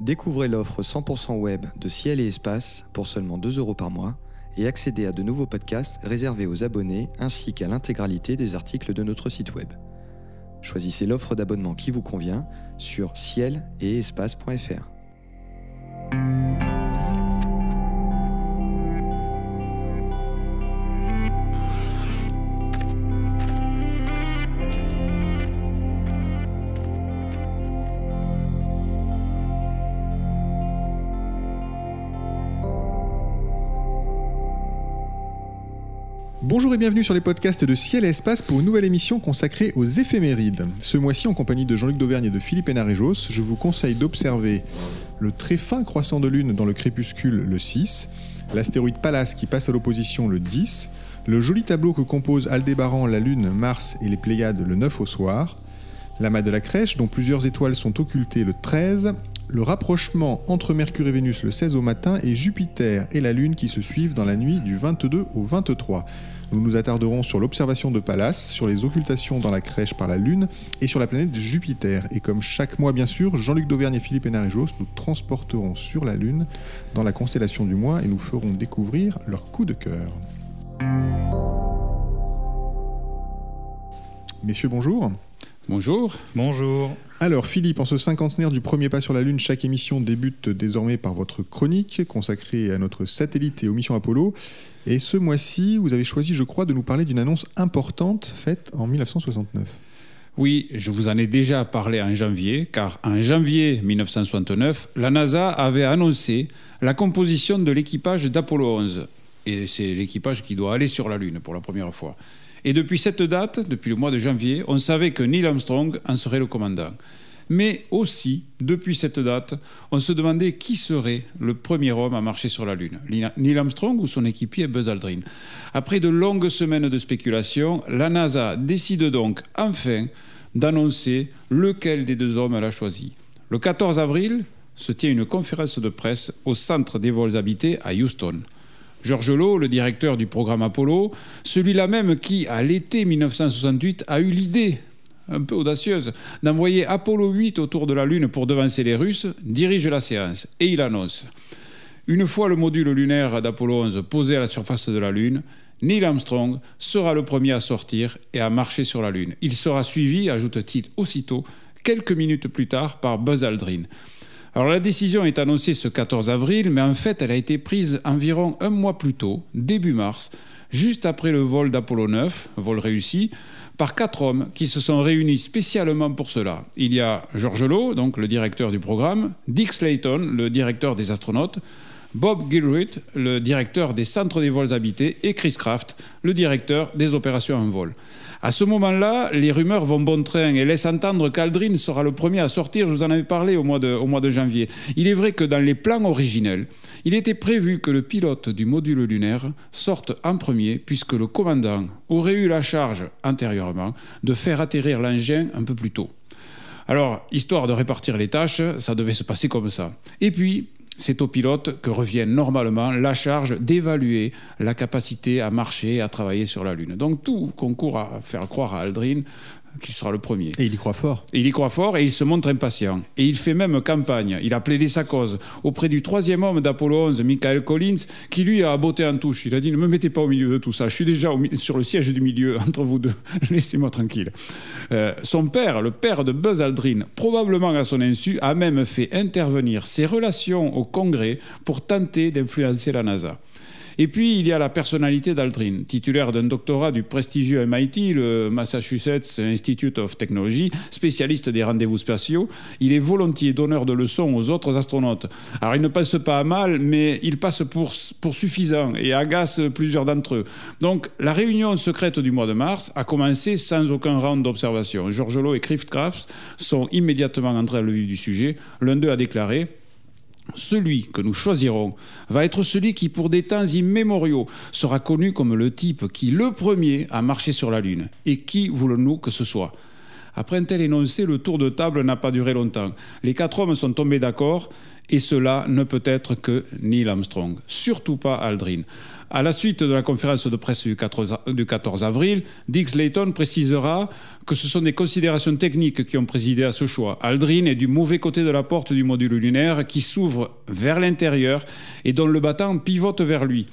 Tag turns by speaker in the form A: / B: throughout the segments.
A: Découvrez l'offre 100% web de Ciel et Espace pour seulement 2 euros par mois et accédez à de nouveaux podcasts réservés aux abonnés ainsi qu'à l'intégralité des articles de notre site web. Choisissez l'offre d'abonnement qui vous convient sur ciel et espace.fr.
B: Bonjour et bienvenue sur les podcasts de Ciel et Espace pour une nouvelle émission consacrée aux éphémérides. Ce mois-ci, en compagnie de Jean-Luc Dauvergne et de Philippe Hénarejos, je vous conseille d'observer le très fin croissant de lune dans le crépuscule le 6, l'astéroïde Pallas qui passe à l'opposition le 10, le joli tableau que composent Aldébaran, la Lune, Mars et les Pléiades le 9 au soir, l'amas de la crèche dont plusieurs étoiles sont occultées le 13, le rapprochement entre Mercure et Vénus le 16 au matin et Jupiter et la Lune qui se suivent dans la nuit du 22 au 23. Nous nous attarderons sur l'observation de Pallas, sur les occultations dans la crèche par la Lune et sur la planète Jupiter. Et comme chaque mois, bien sûr, Jean-Luc Dauvergne et Philippe Hénarejos nous transporteront sur la Lune dans la constellation du mois et nous ferons découvrir leur coup de cœur. Messieurs, bonjour.
C: Bonjour.
D: Bonjour.
B: Alors Philippe, en ce cinquantenaire du premier pas sur la Lune, chaque émission débute désormais par votre chronique consacrée à notre satellite et aux missions Apollo. Et ce mois-ci, vous avez choisi, je crois, de nous parler d'une annonce importante faite en 1969.
C: Oui, je vous en ai déjà parlé en janvier, car en janvier 1969, la NASA avait annoncé la composition de l'équipage d'Apollo 11. Et c'est l'équipage qui doit aller sur la Lune pour la première fois. Et depuis cette date, depuis le mois de janvier, on savait que Neil Armstrong en serait le commandant. Mais aussi, depuis cette date, on se demandait qui serait le premier homme à marcher sur la Lune, Neil Armstrong ou son équipier Buzz Aldrin. Après de longues semaines de spéculation, la NASA décide donc enfin d'annoncer lequel des deux hommes elle a choisi. Le 14 avril se tient une conférence de presse au centre des vols habités à Houston. Georges Lowe, le directeur du programme Apollo, celui-là même qui, à l'été 1968, a eu l'idée un peu audacieuse, d'envoyer Apollo 8 autour de la Lune pour devancer les Russes, dirige la séance et il annonce Une fois le module lunaire d'Apollo 11 posé à la surface de la Lune, Neil Armstrong sera le premier à sortir et à marcher sur la Lune. Il sera suivi, ajoute-t-il aussitôt, quelques minutes plus tard, par Buzz Aldrin. Alors la décision est annoncée ce 14 avril, mais en fait elle a été prise environ un mois plus tôt, début mars, juste après le vol d'Apollo 9, vol réussi, par quatre hommes qui se sont réunis spécialement pour cela. Il y a George Lowe, donc le directeur du programme, Dick Slayton, le directeur des astronautes, Bob Gilruth, le directeur des centres des vols habités, et Chris Kraft, le directeur des opérations en vol. À ce moment-là, les rumeurs vont bon train et laissent entendre qu'Aldrin sera le premier à sortir. Je vous en avais parlé au mois, de, janvier. Il est vrai que dans les plans originels, il était prévu que le pilote du module lunaire sorte en premier, puisque le commandant aurait eu la charge antérieurement de faire atterrir l'engin un peu plus tôt. Alors, histoire de répartir les tâches, ça devait se passer comme ça. Et puis, c'est au pilote que revient normalement la charge d'évaluer la capacité à marcher, à travailler sur la Lune. Donc tout concourt à faire croire à Aldrin qu'il sera le premier.
B: Et il y croit fort.
C: Et il y croit fort et il se montre impatient. Et il fait même campagne. Il a plaidé sa cause auprès du troisième homme d'Apollo 11, Michael Collins, qui lui a botté en touche. Il a dit Ne me mettez pas au milieu de tout ça. Je suis déjà sur le siège du milieu entre vous deux. Laissez-moi tranquille. Euh, son père, le père de Buzz Aldrin, probablement à son insu, a même fait intervenir ses relations au Congrès pour tenter d'influencer la NASA. Et puis, il y a la personnalité d'Aldrin, titulaire d'un doctorat du prestigieux MIT, le Massachusetts Institute of Technology, spécialiste des rendez-vous spatiaux. Il est volontiers donneur de leçons aux autres astronautes. Alors, il ne passe pas à mal, mais il passe pour, pour suffisant et agace plusieurs d'entre eux. Donc, la réunion secrète du mois de mars a commencé sans aucun round d'observation. George Lowe et Kraft sont immédiatement entrés à le vif du sujet. L'un d'eux a déclaré celui que nous choisirons va être celui qui, pour des temps immémoriaux, sera connu comme le type qui, le premier, a marché sur la Lune. Et qui voulons-nous que ce soit? Après un tel énoncé, le tour de table n'a pas duré longtemps. Les quatre hommes sont tombés d'accord et cela ne peut être que Neil Armstrong, surtout pas Aldrin. À la suite de la conférence de presse du 14 avril, Dick Layton précisera que ce sont des considérations techniques qui ont présidé à ce choix. Aldrin est du mauvais côté de la porte du module lunaire qui s'ouvre vers l'intérieur et dont le battant pivote vers lui.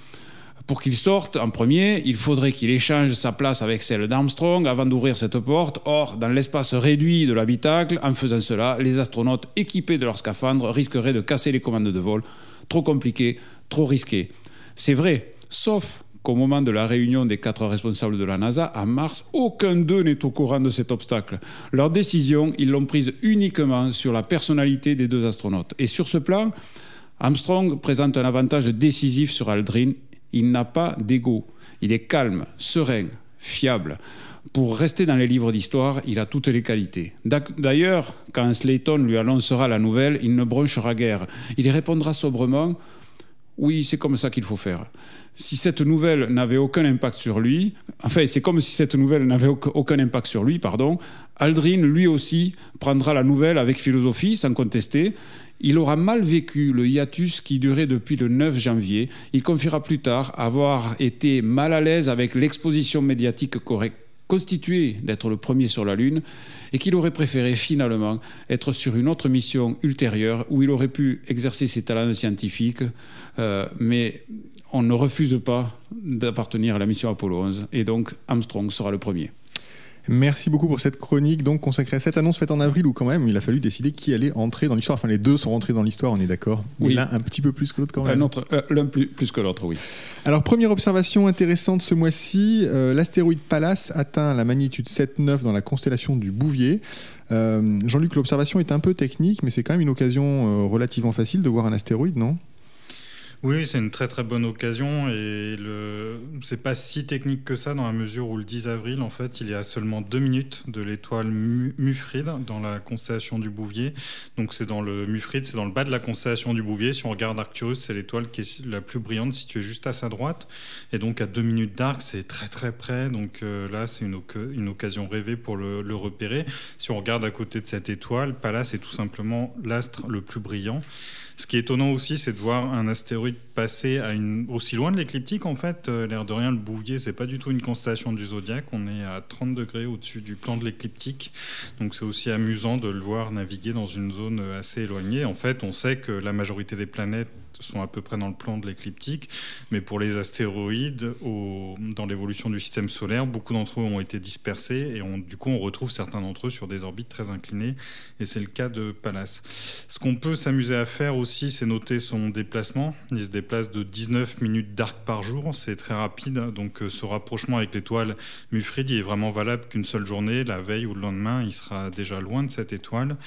C: Pour qu'il sorte en premier, il faudrait qu'il échange sa place avec celle d'Armstrong avant d'ouvrir cette porte. Or, dans l'espace réduit de l'habitacle, en faisant cela, les astronautes équipés de leur scaphandre risqueraient de casser les commandes de vol. Trop compliqué, trop risqué. C'est vrai, sauf qu'au moment de la réunion des quatre responsables de la NASA, à Mars, aucun d'eux n'est au courant de cet obstacle. Leur décision, ils l'ont prise uniquement sur la personnalité des deux astronautes. Et sur ce plan, Armstrong présente un avantage décisif sur Aldrin il n'a pas d'ego. Il est calme, serein, fiable. Pour rester dans les livres d'histoire, il a toutes les qualités. D'ailleurs, quand Slayton lui annoncera la nouvelle, il ne bronchera guère. Il répondra sobrement Oui, c'est comme ça qu'il faut faire. Si cette nouvelle n'avait aucun impact sur lui, enfin, c'est comme si cette nouvelle n'avait aucun impact sur lui, pardon, Aldrin, lui aussi, prendra la nouvelle avec philosophie, sans contester, il aura mal vécu le hiatus qui durait depuis le 9 janvier. Il confiera plus tard avoir été mal à l'aise avec l'exposition médiatique constituée d'être le premier sur la Lune et qu'il aurait préféré finalement être sur une autre mission ultérieure où il aurait pu exercer ses talents scientifiques. Euh, mais on ne refuse pas d'appartenir à la mission Apollo 11 et donc Armstrong sera le premier.
B: Merci beaucoup pour cette chronique donc consacrée à cette annonce faite en avril où quand même il a fallu décider qui allait entrer dans l'histoire. Enfin les deux sont rentrés dans l'histoire, on est d'accord.
C: Oui.
B: L'un un petit peu plus que l'autre quand même.
C: Euh, l'un plus, que l'autre, oui.
B: Alors première observation intéressante ce mois-ci, euh, l'astéroïde Pallas atteint la magnitude 7,9 dans la constellation du Bouvier. Euh, Jean-Luc, l'observation est un peu technique, mais c'est quand même une occasion relativement facile de voir un astéroïde, non?
D: Oui, c'est une très très bonne occasion et le c'est pas si technique que ça dans la mesure où le 10 avril, en fait, il y a seulement deux minutes de l'étoile Mufride dans la constellation du Bouvier. Donc c'est dans le Mufride, c'est dans le bas de la constellation du Bouvier. Si on regarde Arcturus, c'est l'étoile qui est la plus brillante située juste à sa droite. Et donc à deux minutes d'arc, c'est très très près. Donc euh, là, c'est une, occasion rêvée pour le, le repérer. Si on regarde à côté de cette étoile, Pallas est tout simplement l'astre le plus brillant. Ce qui est étonnant aussi, c'est de voir un astéroïde passer aussi loin de l'écliptique. En fait, euh, l'air de rien, le Bouvier, c'est pas du tout une constellation du zodiaque. On est à 30 degrés au-dessus du plan de l'écliptique. Donc c'est aussi amusant de le voir naviguer dans une zone assez éloignée. En fait, on sait que la majorité des planètes sont à peu près dans le plan de l'écliptique. Mais pour les astéroïdes, dans l'évolution du système solaire, beaucoup d'entre eux ont été dispersés et on, du coup, on retrouve certains d'entre eux sur des orbites très inclinées. Et c'est le cas de Pallas. Ce qu'on peut s'amuser à faire aussi, c'est noter son déplacement. Il se déplace de 19 minutes d'arc par jour. C'est très rapide. Donc euh, ce rapprochement avec l'étoile Mufrid, est vraiment valable qu'une seule journée. La veille ou le lendemain, il sera déjà loin de cette étoile.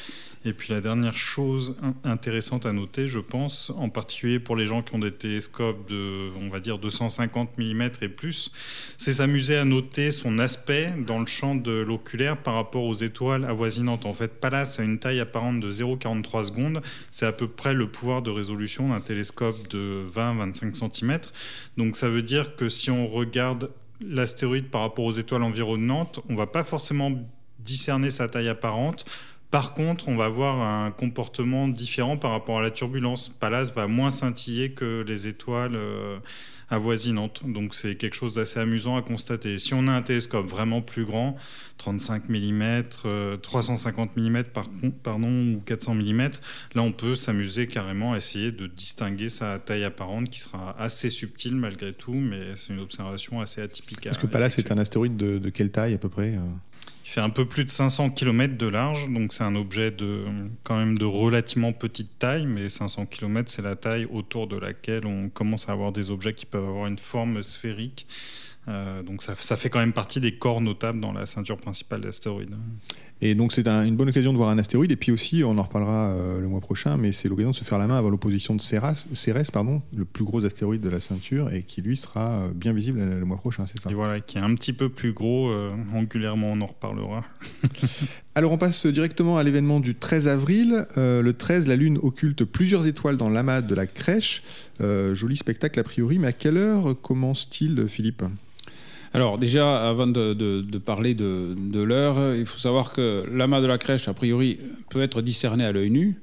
D: Et puis la dernière chose intéressante à noter, je pense, en particulier pour les gens qui ont des télescopes de, on va dire, 250 mm et plus, c'est s'amuser à noter son aspect dans le champ de l'oculaire par rapport aux étoiles avoisinantes. En fait, Pallas a une taille apparente de 0,43 secondes. C'est à peu près le pouvoir de résolution d'un télescope de 20-25 cm. Donc ça veut dire que si on regarde l'astéroïde par rapport aux étoiles environnantes, on va pas forcément discerner sa taille apparente. Par contre, on va avoir un comportement différent par rapport à la turbulence. Pallas va moins scintiller que les étoiles euh, avoisinantes. Donc c'est quelque chose d'assez amusant à constater. Si on a un télescope vraiment plus grand, 35 mm, 350 mm pardon, ou 400 mm, là on peut s'amuser carrément à essayer de distinguer sa taille apparente qui sera assez subtile malgré tout, mais c'est une observation assez atypique.
B: Est-ce que Pallas est un astéroïde de, de quelle taille à peu près
D: il fait un peu plus de 500 km de large, donc c'est un objet de quand même de relativement petite taille, mais 500 km c'est la taille autour de laquelle on commence à avoir des objets qui peuvent avoir une forme sphérique. Euh, donc ça, ça, fait quand même partie des corps notables dans la ceinture principale d'astéroïdes.
B: Et donc c'est une bonne occasion de voir un astéroïde. Et puis aussi, on en reparlera euh, le mois prochain, mais c'est l'occasion de se faire la main avant l'opposition de Cérès, Cérès pardon, le plus gros astéroïde de la ceinture, et qui lui sera euh, bien visible le mois prochain, c'est ça
D: Et voilà, qui est un petit peu plus gros, euh, angulairement, on en reparlera.
B: Alors on passe directement à l'événement du 13 avril. le 13, la Lune occulte plusieurs étoiles dans l'amas de la crèche. joli spectacle a priori, mais à quelle heure commence-t-il, Philippe?
C: Alors déjà, avant de, parler de, l'heure, il faut savoir que l'amas de la crèche, a priori, peut être discerné à l'œil nu.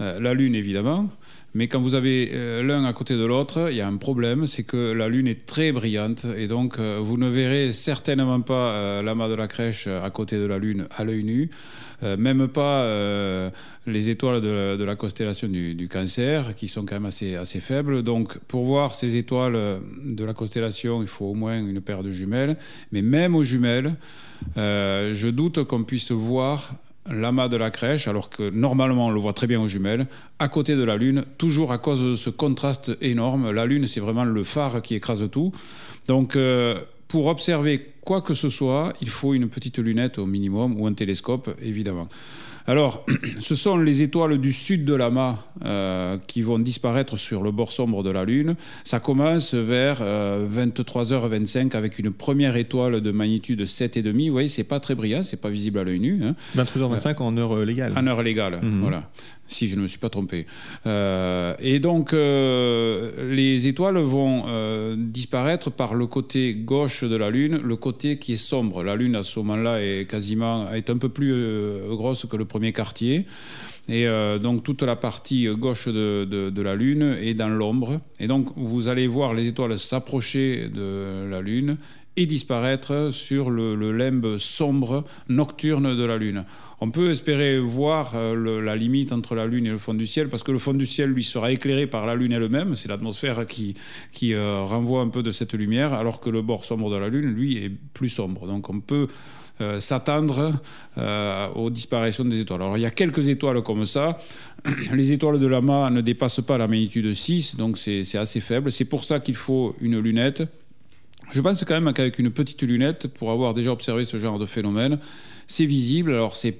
C: la Lune, évidemment. Mais quand vous avez euh, l'un à côté de l'autre, il y a un problème, c'est que la Lune est très brillante et donc euh, vous ne verrez certainement pas euh, l'amas de la crèche à côté de la Lune à l'œil nu, même pas les étoiles de, la constellation du, Cancer, qui sont quand même assez, faibles. Donc pour voir ces étoiles de la constellation, il faut au moins une paire de jumelles. Mais même aux jumelles, je doute qu'on puisse voir l'amas de la crèche, alors que normalement on le voit très bien aux jumelles, à côté de la Lune, toujours à cause de ce contraste énorme. La Lune, c'est vraiment le phare qui écrase tout. Donc, euh, pour observer quoi que ce soit, il faut une petite lunette au minimum ou un télescope, évidemment. Alors, ce sont les étoiles du sud de l'amas euh, qui vont disparaître sur le bord sombre de la Lune. Ça commence vers 23h25 euh, avec une première étoile de magnitude 7,5. Vous voyez, c'est pas très brillant, c'est pas visible à l'œil nu.
B: 23h25 hein. en heure légale.
C: En heure légale, mhm. voilà si je ne me suis pas trompé. Euh, et donc, euh, les étoiles vont euh, disparaître par le côté gauche de la Lune, le côté qui est sombre. La Lune, à ce moment-là, est quasiment est un peu plus grosse que le premier quartier. Et donc, toute la partie gauche de, de la Lune est dans l'ombre. Et donc, vous allez voir les étoiles s'approcher de la Lune et disparaître sur le, limbe sombre nocturne de la Lune. On peut espérer voir euh, la limite entre la Lune et le fond du ciel, parce que le fond du ciel, lui, sera éclairé par la Lune elle-même. C'est l'atmosphère qui, qui euh, renvoie un peu de cette lumière, alors que le bord sombre de la Lune, lui, est plus sombre. Donc on peut euh, s'attendre aux disparitions des étoiles. Alors il y a quelques étoiles comme ça. Les étoiles de l'amas ne dépassent pas la magnitude 6, donc c'est assez faible. C'est pour ça qu'il faut une lunette je pense quand même qu'avec une petite lunette, pour avoir déjà observé ce genre de phénomène, c'est visible. Alors c'est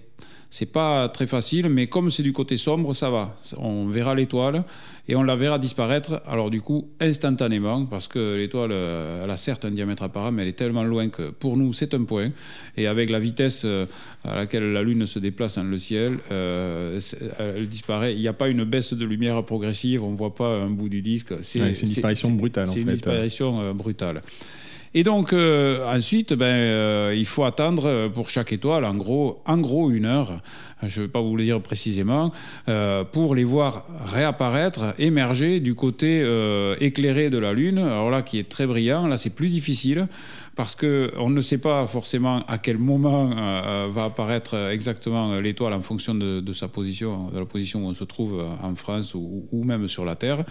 C: c'est pas très facile, mais comme c'est du côté sombre, ça va. On verra l'étoile et on la verra disparaître. Alors du coup, instantanément, parce que l'étoile, elle a certes un diamètre apparent, mais elle est tellement loin que pour nous, c'est un point. Et avec la vitesse euh, à laquelle la Lune se déplace dans le ciel, euh, elle disparaît. Il n'y a pas une baisse de lumière progressive. On ne voit pas un bout du disque.
B: C'est une disparition brutale.
C: C'est une disparition euh, brutale. Et donc, euh, ensuite, ben, euh, il faut attendre euh, pour chaque étoile, en gros, en gros une heure, je ne vais pas vous le dire précisément, pour les voir réapparaître, émerger du côté éclairé de la Lune. Alors là, qui est très brillant, là, c'est plus difficile parce qu'on ne sait pas forcément à quel moment va apparaître exactement l'étoile en fonction de, sa position, de la position où on se trouve en France ou, même sur la Terre.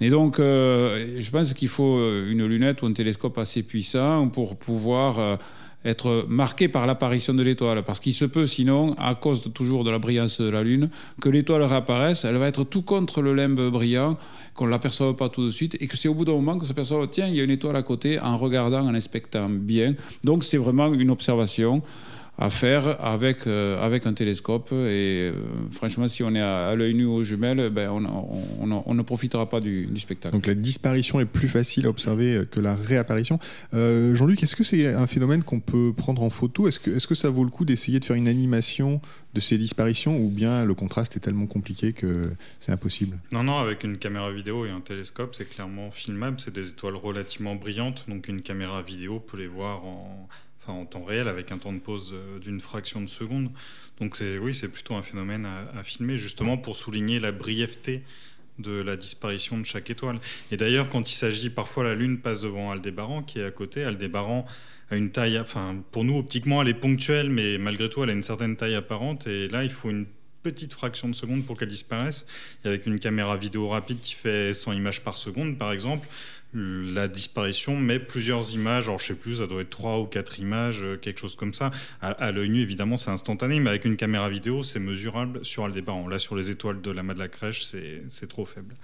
C: Et donc, euh, je pense qu'il faut euh, une lunette ou un télescope assez puissant pour pouvoir euh, être marqué par l'apparition de l'étoile. Parce qu'il se peut, sinon, à cause toujours de la brillance de la Lune, que l'étoile réapparaisse, elle va être tout contre le limbe brillant, qu'on ne l'aperçoive pas tout de suite, et que c'est au bout d'un moment qu'on s'aperçoit, tiens, il y a une étoile à côté, en regardant, en inspectant bien. Donc, c'est vraiment une observation à faire avec, euh, avec un télescope. Et euh, franchement, si on est à, l'œil nu aux jumelles, ben, on, on, ne profitera pas du, spectacle.
B: Donc la disparition est plus facile à observer que la réapparition. Euh, Jean-Luc, est-ce que c'est un phénomène qu'on peut prendre en photo? Est-ce que, est -ce que ça vaut le coup d'essayer de faire une animation de ces disparitions ou bien le contraste est tellement compliqué que c'est impossible?
D: Non, non, avec une caméra vidéo et un télescope, c'est clairement filmable. C'est des étoiles relativement brillantes, donc une caméra vidéo peut les voir en en temps réel avec un temps de pause euh, d'une fraction de seconde. Donc oui, c'est plutôt un phénomène à, filmer justement pour souligner la brièveté de la disparition de chaque étoile. Et d'ailleurs, quand il s'agit, parfois la Lune passe devant Aldébaran qui est à côté. Aldébaran a une taille, enfin pour nous optiquement elle est ponctuelle, mais malgré tout elle a une certaine taille apparente. Et là, il faut une petite fraction de seconde pour qu'elle disparaisse. Et avec une caméra vidéo rapide qui fait 100 images par seconde, par exemple, la disparition met plusieurs images, alors je sais plus, ça doit être trois ou quatre images, euh, quelque chose comme ça. À, l'œil nu, évidemment, c'est instantané, mais avec une caméra vidéo, c'est mesurable sur Aldébaran. Là, sur les étoiles de l'amas de la crèche, c'est trop faible.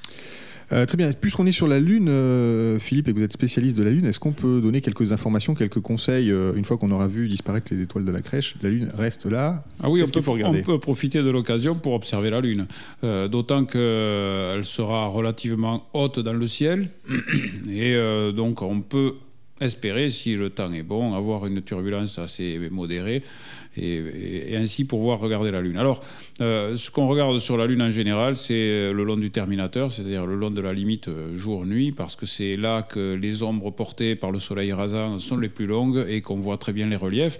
B: Euh, très bien. Puisqu'on est sur la Lune, euh, Philippe, et que vous êtes spécialiste de la Lune, est-ce qu'on peut donner quelques informations, quelques conseils une fois qu'on aura vu disparaître les étoiles de la crèche La Lune reste là.
C: Ah oui, on peut, on peut, profiter de l'occasion pour observer la Lune. D'autant qu'elle sera relativement haute dans le ciel. Et euh, donc on peut espérer, si le temps est bon, avoir une turbulence assez modérée et, ainsi pouvoir regarder la Lune. Alors, euh, ce qu'on regarde sur la Lune en général, c'est le long du terminateur, c'est-à-dire le long de la limite euh, jour-nuit, parce que c'est là que les ombres portées par le soleil rasant sont les plus longues et qu'on voit très bien les reliefs.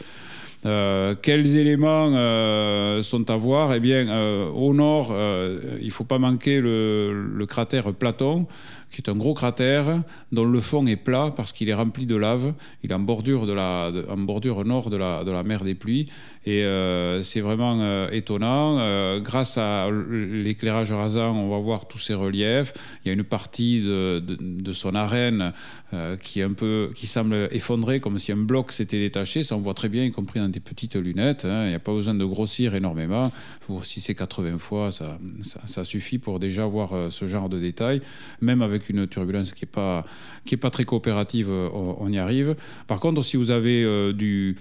C: Euh, quels éléments sont à voir? Eh bien, au nord, il ne faut pas manquer le cratère Platon, qui est un gros cratère dont le fond est plat parce qu'il est rempli de lave. Il est en bordure, de nord de la, mer des pluies. Et euh, c'est vraiment euh, étonnant. Euh, grâce à l'éclairage rasant, on va voir tous ces reliefs. Il y a une partie de, son arène qui, semble effondrée, comme si un bloc s'était détaché. Ça, on voit très bien, y compris dans des petites lunettes. Hein. Il n'y a pas besoin de grossir énormément. Si c'est 80 fois, ça, ça, ça, suffit pour déjà voir ce genre de détails. Même avec une turbulence qui n'est pas, pas très coopérative, euh, on, y arrive. Par contre, si vous avez euh, du,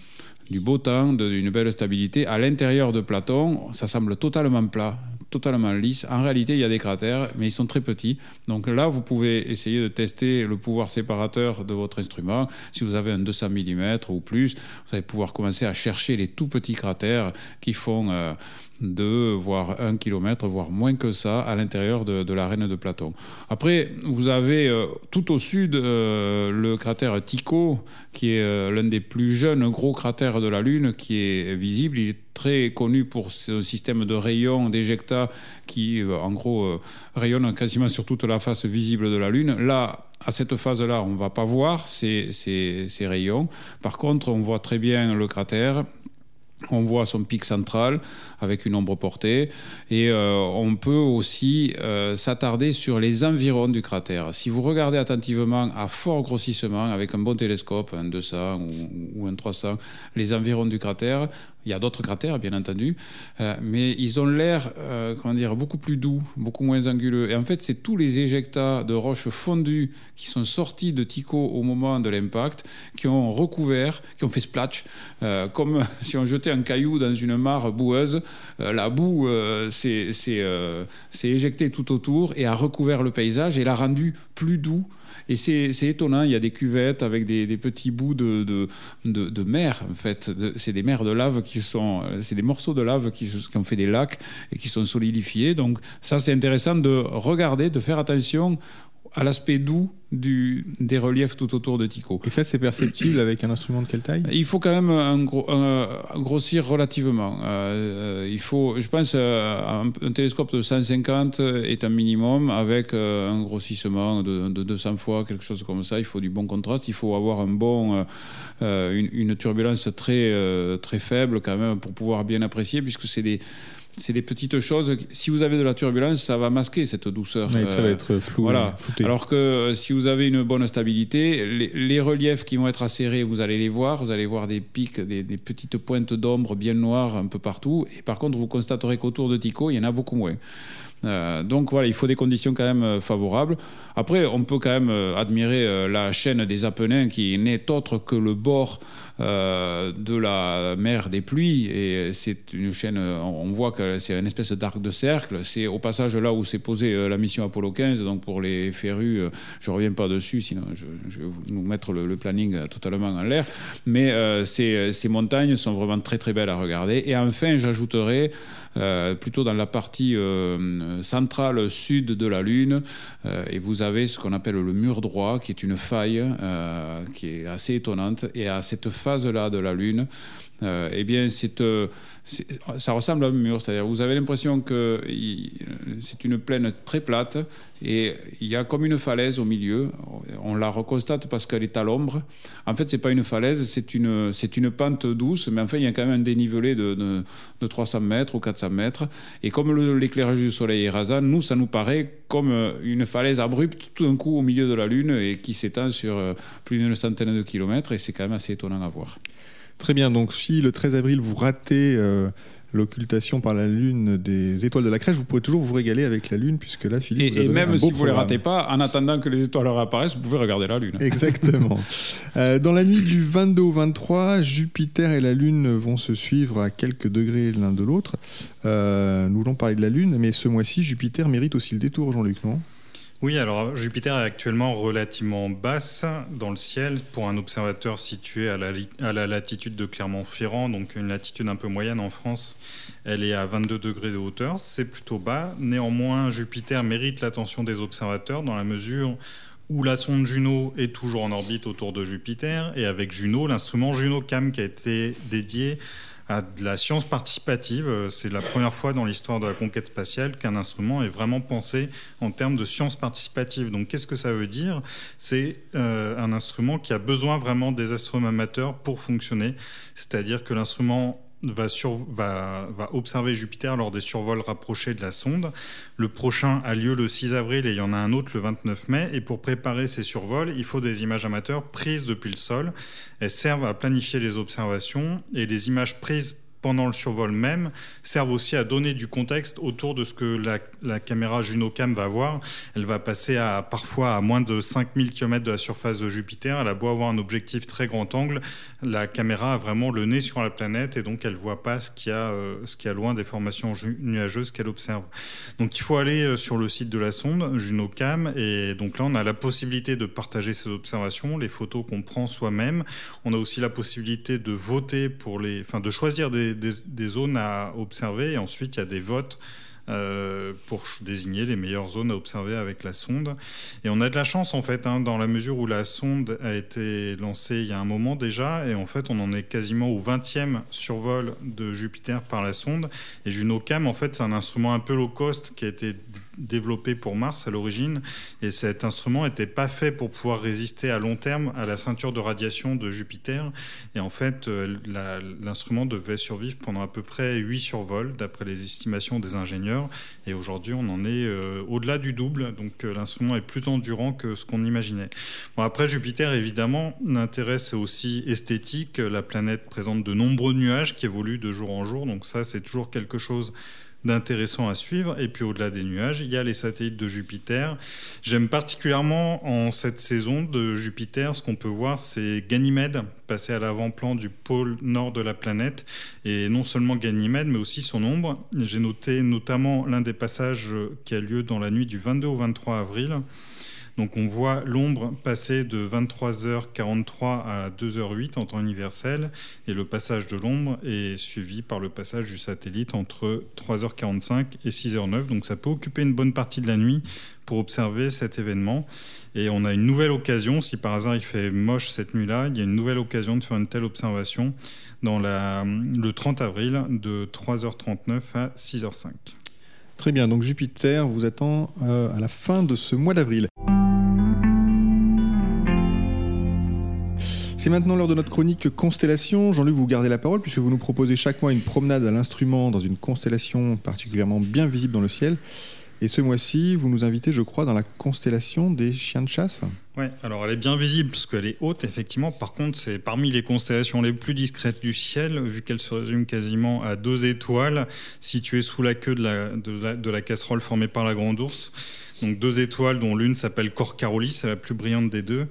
C: du beau temps, d'une belle stabilité, à l'intérieur de Platon, ça semble totalement plat totalement lisse. En réalité, il y a des cratères, mais ils sont très petits. Donc là, vous pouvez essayer de tester le pouvoir séparateur de votre instrument. Si vous avez un 200 mm ou plus, vous allez pouvoir commencer à chercher les tout petits cratères qui font... Euh, 2, voire 1 km, voire moins que ça, à l'intérieur de, de l'arène de Platon. Après, vous avez euh, tout au sud euh, le cratère Tycho, qui est euh, l'un des plus jeunes gros cratères de la Lune, qui est visible. Il est très connu pour ce système de rayons, d'éjecta, qui, en gros, rayonne quasiment sur toute la face visible de la Lune. Là, à cette phase-là, on ne va pas voir ces, rayons. Par contre, on voit très bien le cratère on voit son pic central avec une ombre portée et euh, on peut aussi euh, s'attarder sur les environs du cratère. Si vous regardez attentivement à fort grossissement avec un bon télescope, un 200 ou, ou un 300, les environs du cratère, il y a d'autres cratères, bien entendu, euh, mais ils ont l'air, euh, comment dire, beaucoup plus doux, beaucoup moins anguleux. Et en fait, c'est tous les éjectats de roches fondues qui sont sortis de Tycho au moment de l'impact, qui ont recouvert, qui ont fait splash, euh, comme si on jetait un caillou dans une mare boueuse. la boue s'est éjectée tout autour et a recouvert le paysage et l'a rendu plus doux et c'est étonnant, il y a des cuvettes avec des, petits bouts de, de, mer, en fait. C'est des mers de lave qui sont. C'est des morceaux de lave qui, qui, ont fait des lacs et qui sont solidifiés. Donc, ça, c'est intéressant de regarder, de faire attention à l'aspect doux du, des reliefs tout autour de Tycho.
B: Et ça, c'est perceptible avec un instrument de quelle taille?
C: Il faut quand même un gros, grossir relativement. Euh, euh, il faut, je pense, euh, un, télescope de 150 est un minimum avec un grossissement de, 200 fois, quelque chose comme ça. Il faut du bon contraste. Il faut avoir un bon, une, une, turbulence très, très faible quand même pour pouvoir bien apprécier, puisque c'est des c'est des petites choses. Si vous avez de la turbulence, ça va masquer cette douceur.
B: ça va euh, être flou.
C: Voilà. Alors que euh, si vous avez une bonne stabilité, les, reliefs qui vont être acérés, vous allez les voir. Vous allez voir des pics, des, petites pointes d'ombre bien noires un peu partout. Et par contre, vous constaterez qu'autour de Tycho, il y en a beaucoup moins. Euh, donc voilà, il faut des conditions quand même favorables. Après, on peut quand même admirer la chaîne des Apennins qui n'est autre que le bord euh, de la mer des pluies. Et c'est une chaîne, on voit que c'est une espèce d'arc de cercle. C'est au passage là où s'est posée euh, la mission Apollo 15. Donc pour les férus, euh, je reviens pas dessus, sinon je, vais vous mettre le, planning totalement en l'air. Mais ces, ces, montagnes sont vraiment très très belles à regarder. Et enfin, j'ajouterai plutôt dans la partie centrale sud de la Lune, et vous avez ce qu'on appelle le mur droit, qui est une faille qui est assez étonnante. Et à cette faille là de la Lune, euh, eh bien, euh, c'est, ça ressemble à un mur. C'est-à-dire, vous avez l'impression que c'est une plaine très plate et il y a comme une falaise au milieu. On la reconstate parce qu'elle est à l'ombre. En fait, c'est pas une falaise, c'est une, une pente douce, mais enfin, il y a quand même un dénivelé de, de, 300 mètres ou 400 mètres. Et comme l'éclairage du soleil est rasant, nous, ça nous paraît comme une falaise abrupte tout d'un coup au milieu de la Lune et qui s'étend sur euh, plus d'une centaine de kilomètres. Et c'est quand même assez étonnant à voir.
B: Très bien, donc si le 13 avril vous ratez euh, l'occultation par la Lune des étoiles de la crèche, vous pourrez toujours vous régaler avec la Lune, puisque là, Philippe.
C: Et, même si vous ne les ratez pas, en attendant que les étoiles apparaissent, vous pouvez regarder la Lune.
B: Exactement. Euh, dans la nuit du 22 au 23, Jupiter et la Lune vont se suivre à quelques degrés l'un de l'autre. Euh, nous voulons parler de la Lune, mais ce mois-ci, Jupiter mérite aussi le détour, Jean-Luc, non?
D: Oui, alors Jupiter est actuellement relativement basse dans le ciel pour un observateur situé à la, latitude de Clermont-Ferrand, donc une latitude un peu moyenne en France. Elle est à 22 degrés de hauteur, c'est plutôt bas. Néanmoins, Jupiter mérite l'attention des observateurs dans la mesure où la sonde Juno est toujours en orbite autour de Jupiter, et avec Juno, l'instrument JunoCam qui a été dédié à de la science participative. Euh, c'est la première fois dans l'histoire de la conquête spatiale qu'un instrument est vraiment pensé en termes de science participative. Donc qu'est-ce que ça veut dire? C'est euh, un instrument qui a besoin vraiment des astronomes amateurs pour fonctionner. C'est-à-dire que l'instrument Va, observer Jupiter lors des survols rapprochés de la sonde. Le prochain a lieu le 6 avril et il y en a un autre le 29 mai. Et pour préparer ces survols, il faut des images amateurs prises depuis le sol. Elles servent à planifier les observations et les images prises pendant le survol même servent aussi à donner du contexte autour de ce que la, caméra JunoCam va voir. Elle va passer parfois à moins de 5000 km de la surface de Jupiter. Elle a beau avoir un objectif très grand angle, la caméra a vraiment le nez sur la planète et donc elle ne voit pas ce qu'il y, a, euh, a loin des formations nuageuses qu'elle observe. Donc il faut aller euh, sur le site de la sonde JunoCam et donc là on a la possibilité de partager ces observations, les photos qu'on prend soi-même. On a aussi la possibilité de voter pour les, enfin de choisir des des, zones à observer et ensuite il y a des votes euh, pour désigner les meilleures zones à observer avec la sonde. Et on a de la chance en fait, hein, dans la mesure où la sonde a été lancée il y a un moment déjà, et en fait on en est quasiment au 20e survol de Jupiter par la sonde. Et JunoCam, en fait, c'est un instrument un peu low cost qui a été développé pour Mars à l'origine. Et cet instrument n'était pas fait pour pouvoir résister à long terme à la ceinture de radiation de Jupiter. Et en fait, euh, l'instrument devait survivre pendant à peu près 8 survols, d'après les estimations des ingénieurs. Et aujourd'hui, on en est euh, au-delà du double. Donc euh, l'instrument est plus endurant que ce qu'on imaginait. Bon, après, Jupiter, évidemment, l'intérêt, c'est aussi esthétique. La planète présente de nombreux nuages qui évoluent de jour en jour. Donc ça, c'est toujours quelque chose d'intéressant à suivre. Et puis au-delà des nuages, il y a les satellites de Jupiter. J'aime particulièrement en cette saison de Jupiter, ce qu'on peut voir, c'est Ganymède passer à l'avant-plan du pôle nord de la planète. Et non seulement Ganymède, mais aussi son ombre. J'ai noté notamment l'un des passages qui a lieu dans la nuit du 22 au 23 avril. Donc on voit l'ombre passer de 23h43 à 2h08 en temps universel et le passage de l'ombre est suivi par le passage du satellite entre 3h45 et 6h09. Donc ça peut occuper une bonne partie de la nuit pour observer cet événement. Et on a une nouvelle occasion, si par hasard il fait moche cette nuit-là, il y a une nouvelle occasion de faire une telle observation dans le 30 avril de 3h39 à 6h05.
B: Très bien, donc Jupiter vous attend euh, à la fin de ce mois d'avril. C'est maintenant l'heure de notre chronique Constellation. Jean-Luc, vous gardez la parole puisque vous nous proposez chaque mois une promenade à l'instrument dans une constellation particulièrement bien visible dans le ciel. Et ce mois-ci, vous nous invitez, je crois, dans la constellation des chiens de chasse.
D: Oui, alors elle est bien visible parce qu'elle est haute, effectivement. Par contre, c'est parmi les constellations les plus discrètes du ciel, vu qu'elle se résume quasiment à deux étoiles situées sous la queue de la, de la, casserole formée par la Grande Ourse. Donc deux étoiles dont l'une s'appelle Cor Caroli, c'est la plus brillante des deux.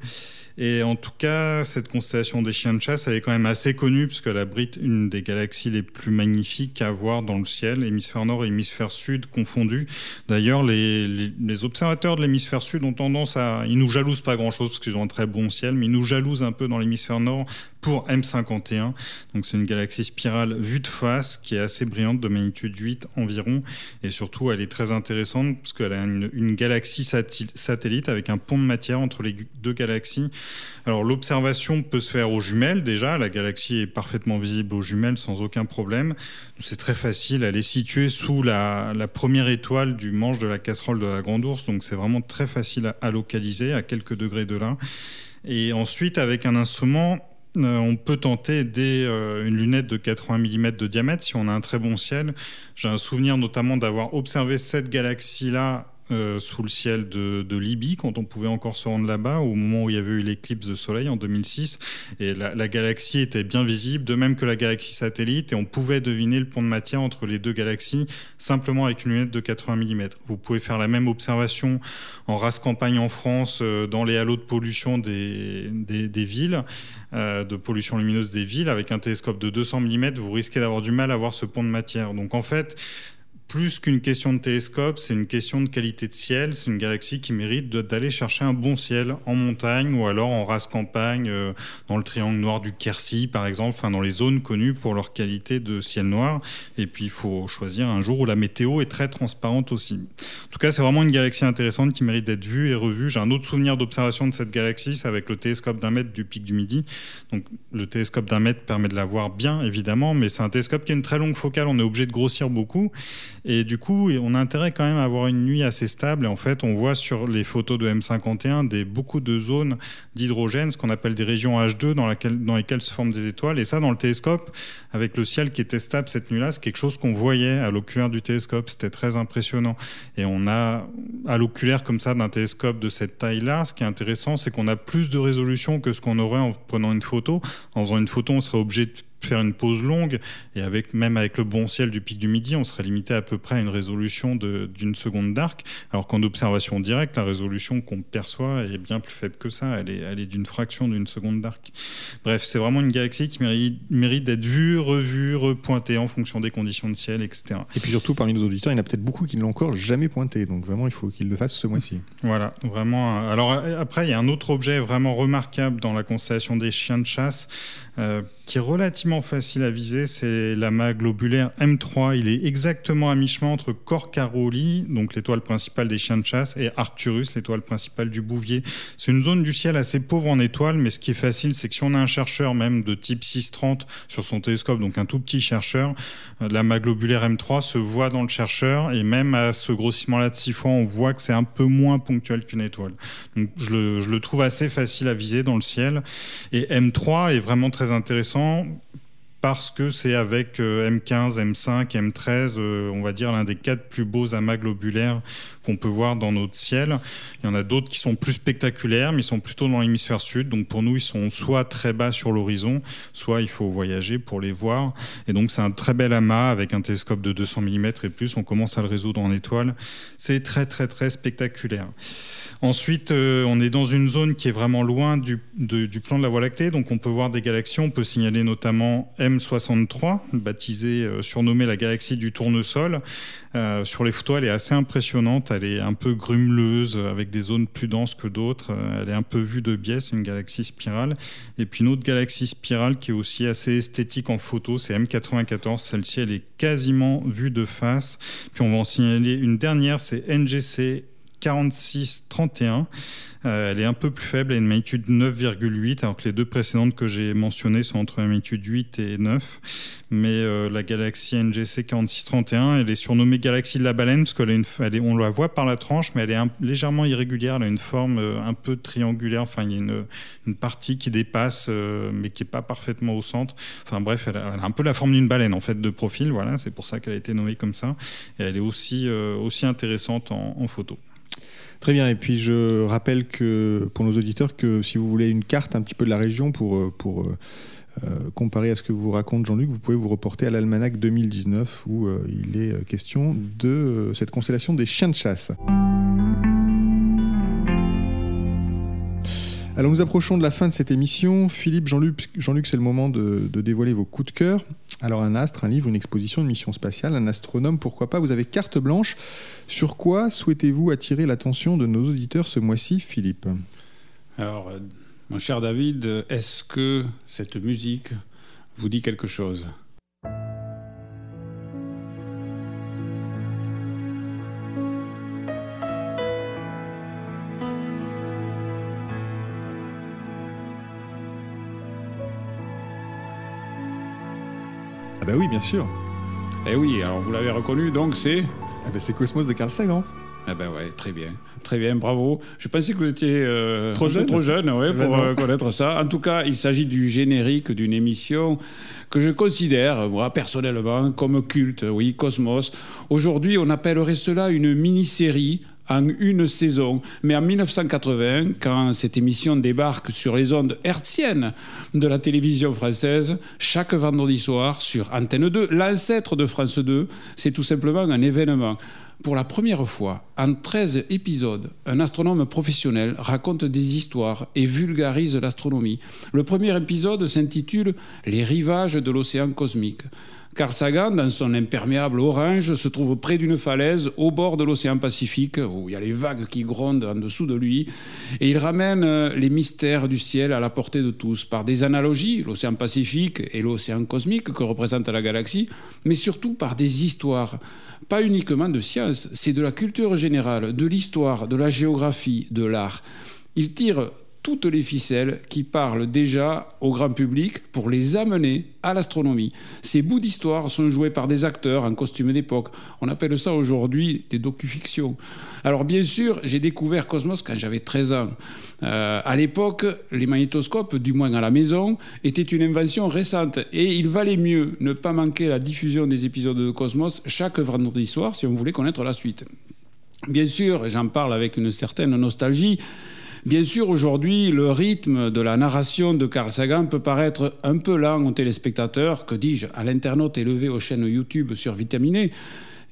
D: Et en tout cas, cette constellation des chiens de chasse, elle est quand même assez connue puisqu'elle abrite une des galaxies les plus magnifiques à voir dans le ciel, hémisphère nord et hémisphère sud confondus. D'ailleurs, les, les, observateurs de l'hémisphère sud ont tendance à... Ils nous jalousent pas grand-chose parce qu'ils ont un très bon ciel, mais ils nous jalousent un peu dans l'hémisphère nord pour M51. Donc c'est une galaxie spirale vue de face qui est assez brillante, de magnitude 8 environ. Et surtout, elle est très intéressante parce qu'elle a une, galaxie satellite avec un pont de matière entre les deux galaxies. Alors l'observation peut se faire aux jumelles déjà. La galaxie est parfaitement visible aux jumelles sans aucun problème. C'est très facile. Elle est située sous la, première étoile du manche de la casserole de la Grande Ourse. Donc c'est vraiment très facile à localiser à quelques degrés de là. Et ensuite, avec un instrument, on peut tenter dès euh, une lunette de 80 mm de diamètre si on a un très bon ciel. J'ai un souvenir notamment d'avoir observé cette galaxie-là euh, sous le ciel de, Libye quand on pouvait encore se rendre là-bas au moment où il y avait eu l'éclipse de soleil en 2006 et la, galaxie était bien visible de même que la galaxie satellite et on pouvait deviner le pont de matière entre les deux galaxies simplement avec une lunette de 80 mm. Vous pouvez faire la même observation en race campagne en France euh, dans les halos de pollution des, des, villes euh, de pollution lumineuse des villes avec un télescope de 200 mm vous risquez d'avoir du mal à voir ce pont de matière donc en fait plus qu'une question de télescope, c'est une question de qualité de ciel. C'est une galaxie qui mérite d'aller chercher un bon ciel en montagne ou alors en race campagne, euh, dans le triangle noir du Quercy, par exemple, enfin, dans les zones connues pour leur qualité de ciel noir. Et puis, il faut choisir un jour où la météo est très transparente aussi. En tout cas, c'est vraiment une galaxie intéressante qui mérite d'être vue et revue. J'ai un autre souvenir d'observation de cette galaxie, c'est avec le télescope d'un mètre du pic du Midi. Donc, le télescope d'un mètre permet de la voir bien, évidemment, mais c'est un télescope qui a une très longue focale. On est obligé de grossir beaucoup. Et du coup, on a intérêt quand même à avoir une nuit assez stable. Et en fait, on voit sur les photos de M51 des, beaucoup de zones d'hydrogène, ce qu'on appelle des régions H2 dans, dans lesquelles se forment des étoiles. Et ça, dans le télescope, avec le ciel qui était stable cette nuit-là, c'est quelque chose qu'on voyait à l'oculaire du télescope. C'était très impressionnant. Et on a, à l'oculaire comme ça, d'un télescope de cette taille-là, ce qui est intéressant, c'est qu'on a plus de résolution que ce qu'on aurait en prenant une photo. En faisant une photo, on serait obligé de faire une pause longue et avec même avec le bon ciel du pic du midi, on serait limité à peu près à une résolution d'une seconde d'arc, alors qu'en observation directe, la résolution qu'on perçoit est bien plus faible que ça. Elle est, elle est d'une fraction d'une seconde d'arc. Bref, c'est vraiment une galaxie qui mérite, mérite d'être vue, revue, repointée en fonction des conditions de ciel, etc.
B: Et puis surtout, parmi nos auditeurs, il y en a peut-être beaucoup qui ne l'ont encore jamais pointé. Donc vraiment, il faut qu'ils le fassent ce mois-ci.
D: Voilà, vraiment. Alors après, il y a un autre objet vraiment remarquable dans la constellation des chiens de chasse. Euh, qui est relativement facile à viser, c'est l'amas globulaire M3. Il est exactement à mi-chemin entre Corcaroli, donc l'étoile principale des chiens de chasse, et Arcturus, l'étoile principale du Bouvier. C'est une zone du ciel assez pauvre en étoiles, mais ce qui est facile, c'est que si on a un chercheur même de type 630 sur son télescope, donc un tout petit chercheur, euh, l'amas globulaire M3 se voit dans le chercheur, et même à ce grossissement-là de 6 fois, on voit que c'est un peu moins ponctuel qu'une étoile. Donc je le, je le trouve assez facile à viser dans le ciel. Et M3 est vraiment très intéressant parce que c'est avec M15, M5, M13, on va dire l'un des quatre plus beaux amas globulaires qu'on peut voir dans notre ciel. Il y en a d'autres qui sont plus spectaculaires, mais ils sont plutôt dans l'hémisphère sud. Donc pour nous, ils sont soit très bas sur l'horizon, soit il faut voyager pour les voir. Et donc c'est un très bel amas avec un télescope de 200 mm et plus. On commence à le résoudre en étoile. C'est très très très spectaculaire. Ensuite, euh, on est dans une zone qui est vraiment loin du, plan de la Voie lactée, donc on peut voir des galaxies. On peut signaler notamment M63, baptisée, euh, surnommée la galaxie du tournesol. Euh, sur les photos, elle est assez impressionnante. Elle est un peu grumeleuse, avec des zones plus denses que d'autres. elle est un peu vue de biais, c'est une galaxie spirale. Et puis une autre galaxie spirale qui est aussi assez esthétique en photo, c'est M94. Celle-ci, elle est quasiment vue de face. Puis on va en signaler une dernière, c'est NGC 46-31. Euh, elle est un peu plus faible, elle a une magnitude 9,8, alors que les deux précédentes que j'ai mentionnées sont entre une magnitude 8 et 9. Mais euh, la galaxie NGC 4631, elle est surnommée galaxie de la baleine, parce qu'on on la voit par la tranche, mais elle est légèrement irrégulière, elle a une forme euh, un peu triangulaire, enfin il y a une, partie qui dépasse, mais qui n'est pas parfaitement au centre. Enfin bref, elle a, un peu la forme d'une baleine, en fait, de profil, voilà, c'est pour ça qu'elle a été nommée comme ça. Et elle est aussi, aussi intéressante en photo.
B: Très bien. Et puis je rappelle que pour nos auditeurs que si vous voulez une carte un petit peu de la région pour, euh, pour euh, euh, comparer à ce que vous raconte Jean-Luc, vous pouvez vous reporter à l'almanach 2019 où il est question de cette constellation des chiens de chasse. Alors nous approchons de la fin de cette émission. Philippe, Jean-Luc, c'est le moment de, de, dévoiler vos coups de cœur. Alors un astre, un livre, une exposition, une mission spatiale, un astronome, pourquoi pas? Vous avez carte blanche. Sur quoi souhaitez-vous attirer l'attention de nos auditeurs ce mois-ci, Philippe?
C: Alors, euh, mon cher David, est-ce que cette musique vous dit quelque chose?
B: Bah oui, bien sûr.
C: Eh oui, alors vous l'avez reconnu, donc c'est
B: eh ben, C'est Cosmos de Carl Sagan.
C: Eh ben ouais, très bien, très bien, bravo. Je pensais que vous étiez
B: euh, trop jeune,
C: trop jeune ouais, ben pour euh, connaître ça. En tout cas, il s'agit du générique d'une émission que je considère, moi personnellement, comme culte. Oui, Cosmos. Aujourd'hui, on appellerait cela une mini-série en une saison. Mais en 1980, quand cette émission débarque sur les ondes hertziennes de la télévision française, chaque vendredi soir sur Antenne 2, l'ancêtre de France 2, c'est tout simplement un événement. Pour la première fois, en 13 épisodes, un astronome professionnel raconte des histoires et vulgarise l'astronomie. Le premier épisode s'intitule Les rivages de l'océan cosmique. Carl Sagan, dans son imperméable orange, se trouve près d'une falaise au bord de l'océan Pacifique, où il y a les vagues qui grondent en dessous de lui, et il ramène euh, les mystères du ciel à la portée de tous, par des analogies, l'océan Pacifique et l'océan cosmique que représente la galaxie, mais surtout par des histoires, pas uniquement de science, c'est de la culture générale, de l'histoire, de la géographie, de l'art. Il tire toutes les ficelles qui parlent déjà au grand public pour les amener à l'astronomie. Ces bouts d'histoire sont joués par des acteurs en costume d'époque. On appelle ça aujourd'hui des docu-fictions. Alors bien sûr, j'ai découvert Cosmos quand j'avais 13 ans. Euh, à l'époque, les magnétoscopes, du moins à la maison, étaient une invention récente et il valait mieux ne pas manquer la diffusion des épisodes de Cosmos chaque vendredi soir si on voulait connaître la suite. Bien sûr, j'en parle avec une certaine nostalgie, Bien sûr, aujourd'hui, le rythme de la narration de Carl Sagan peut paraître un peu lent aux téléspectateurs, que dis-je, à l'internaute élevé aux chaînes YouTube survitaminées.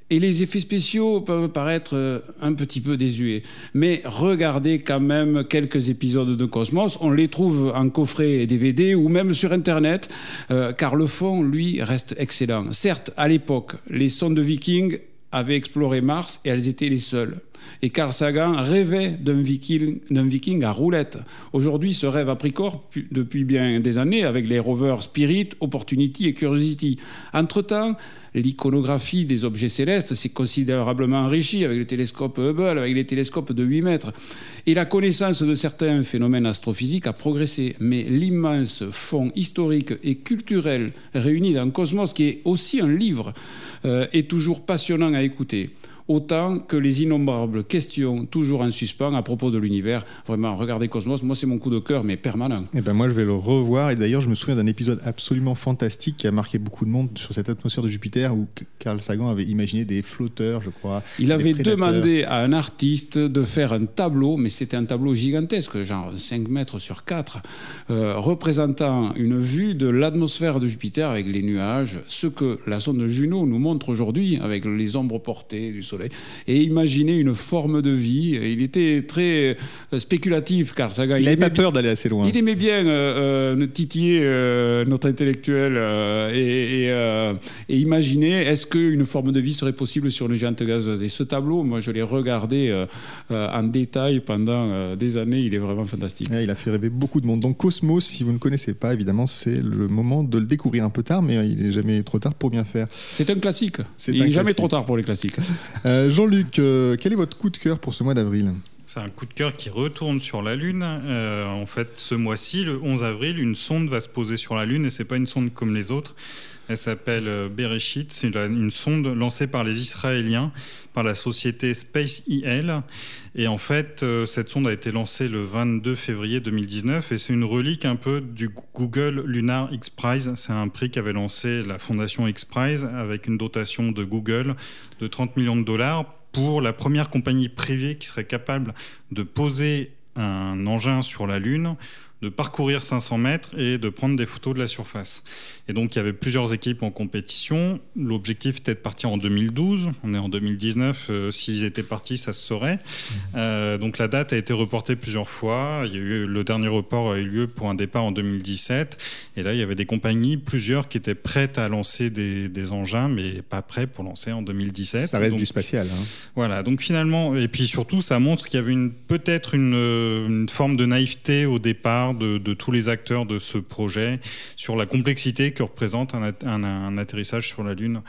C: Et les effets spéciaux peuvent paraître euh, un petit peu désuets. Mais regardez quand même quelques épisodes de Cosmos. On les trouve en coffret et DVD ou même sur Internet, euh, car le fond, lui, reste excellent. Certes, à l'époque, les sondes de Vikings avaient exploré Mars et elles étaient les seules. Et Carl Sagan rêvait d'un viking, à roulette. Aujourd'hui, ce rêve a pris corps depuis bien des années avec les rovers Spirit, Opportunity et Curiosity. Entre-temps, l'iconographie des objets célestes s'est considérablement enrichie avec le télescope Hubble, avec les télescopes de 8 mètres. Et la connaissance de certains phénomènes astrophysiques a progressé. Mais l'immense fond historique et culturel réuni dans Cosmos, qui est aussi un livre, euh, est toujours passionnant à écouter autant que les innombrables questions toujours en suspens à propos de l'univers. Vraiment, regardez Cosmos, moi c'est mon coup de cœur, mais permanent.
B: Et eh ben moi je vais le revoir, et d'ailleurs je me souviens d'un épisode absolument fantastique qui a marqué beaucoup de monde sur cette atmosphère de Jupiter où Carl Sagan avait imaginé des flotteurs, je crois.
C: Il avait demandé à un artiste de faire un tableau, mais c'était un tableau gigantesque, genre 5 mètres sur 4, euh, représentant une vue de l'atmosphère de Jupiter avec les nuages, ce que la sonde Juno nous montre aujourd'hui avec les ombres portées du Soleil et imaginer une forme de vie. Il était très euh, spéculatif, Carl Sagan.
B: Il n'avait pas peur d'aller assez loin.
C: Il aimait bien euh, euh titiller euh, notre intellectuel et, et, imaginer est-ce qu'une forme de vie serait possible sur une géante gazeuse? Et ce tableau, moi, je l'ai regardé en détail pendant des années. Il est vraiment fantastique.
B: il a fait rêver beaucoup de monde. Donc Cosmos, si vous ne connaissez pas, évidemment, c'est le moment de le découvrir un peu tard, mais il n'est jamais trop tard pour bien faire.
C: C'est un classique. Il n'est jamais trop tard pour les classiques.
B: Euh, Jean-Luc, euh, quel est votre coup de cœur pour ce mois d'avril
D: c'est un coup de cœur qui retourne sur la Lune. Euh, en fait, ce mois-ci, le 11 avril, une sonde va se poser sur la Lune et c'est pas une sonde comme les autres. Elle s'appelle Bereshit. C'est une sonde lancée par les Israéliens, par la société Space IL. Et en fait, cette sonde a été lancée le 22 février 2019 et c'est une relique un peu du Google Lunar X Prize. C'est un prix qu'avait lancé la fondation X Prize avec une dotation de Google de 30 millions de dollars pour la première compagnie privée qui serait capable de poser un engin sur la Lune, de parcourir 500 mètres et de prendre des photos de la surface. Et donc il y avait plusieurs équipes en compétition. L'objectif était de partir en 2012. On est en 2019. Euh, s'ils étaient partis, ça se saurait. Mhm. Euh, donc la date a été reportée plusieurs fois. Il y a eu, le dernier report a eu lieu pour un départ en 2017. Et là, il y avait des compagnies, plusieurs, qui étaient prêtes à lancer des, engins, mais pas prêts pour lancer en 2017.
B: Ça reste du spatial. Hein.
D: Voilà. Donc finalement, et puis surtout, ça montre qu'il y avait peut-être une, une, forme de naïveté au départ de, tous les acteurs de ce projet sur la complexité que représente un, atterrissage sur la Lune.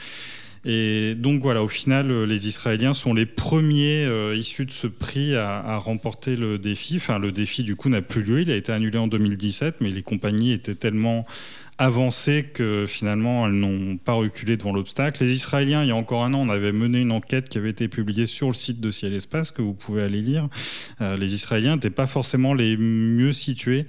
D: Et donc voilà, au final, euh, les Israéliens sont les premiers euh, issus de ce prix à, remporter le défi. Enfin, le défi, du coup, n'a plus lieu. Il a été annulé en 2017, mais les compagnies étaient tellement avancées que finalement elles n'ont pas reculé devant l'obstacle. Les Israéliens, il y a encore un an, on avait mené une enquête qui avait été publiée sur le site de Ciel Espace que vous pouvez aller lire. Euh, les Israéliens n'étaient pas forcément les mieux situés.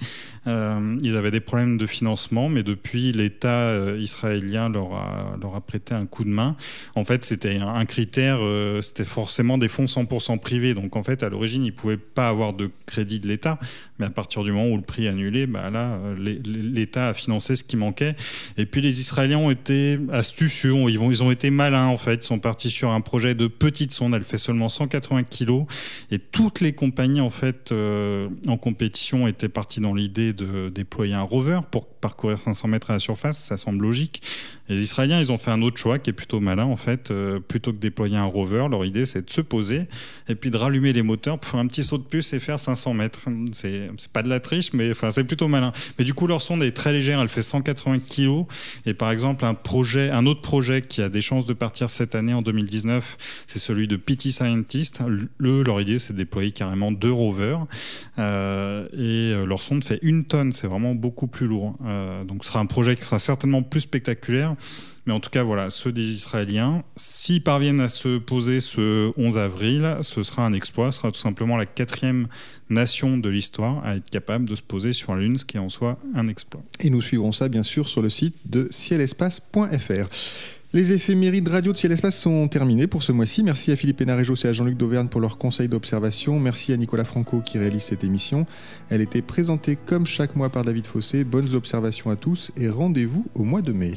D: Euh, ils avaient des problèmes de financement, mais depuis, l'État euh, israélien leur a, prêté un coup de main. En fait, c'était un, critère, c'était forcément des fonds 100% privés. Donc, en fait, à l'origine, ils ne pouvaient pas avoir de crédit de l'État. Mais à partir du moment où le prix est annulé, bah, là, l'État a financé ce qui manquait. Et puis les Israéliens ont été astucieux, ils, vont, ils ont été malins en fait. Ils sont partis sur un projet de petite sonde. Elle fait seulement 180 kilos et toutes les compagnies en fait euh, en compétition étaient parties dans l'idée de déployer un rover pour parcourir 500 mètres à la surface. Ça semble logique. Les Israéliens, ils ont fait un autre choix qui est plutôt malin en fait. Euh, plutôt que déployer un rover, leur idée c'est de se poser et puis de rallumer les moteurs pour faire un petit saut de puce et faire 500 mètres. C'est pas de la triche, mais enfin c'est plutôt malin. Mais du coup leur sonde est très légère, elle fait 180 kg et par exemple un projet, un autre projet qui a des chances de partir cette année en 2019, c'est celui de PT Scientist. Le, leur idée c'est de déployer carrément deux rovers euh, et euh, leur sonde fait une tonne, c'est vraiment beaucoup plus lourd. donc ce sera un projet qui sera certainement plus spectaculaire. Mais en tout cas, voilà, ceux des Israéliens, s'ils parviennent à se poser ce 11 avril, ce sera un exploit. Ce sera tout simplement la quatrième nation de l'histoire à être capable de se poser sur la Lune, ce qui est en soi un exploit.
B: Et nous suivrons ça, bien sûr, sur le site de cielespace.fr. Les éphémérides radio de Ciel Espace sont terminés pour ce mois-ci. Merci à Philippe Hénarejos et à Jean-Luc Dauvergne pour leurs conseils d'observation. Merci à Nicolas Franco qui réalise cette émission. Elle était présentée comme chaque mois par David Fossé. Bonnes observations à tous et rendez-vous au mois de mai.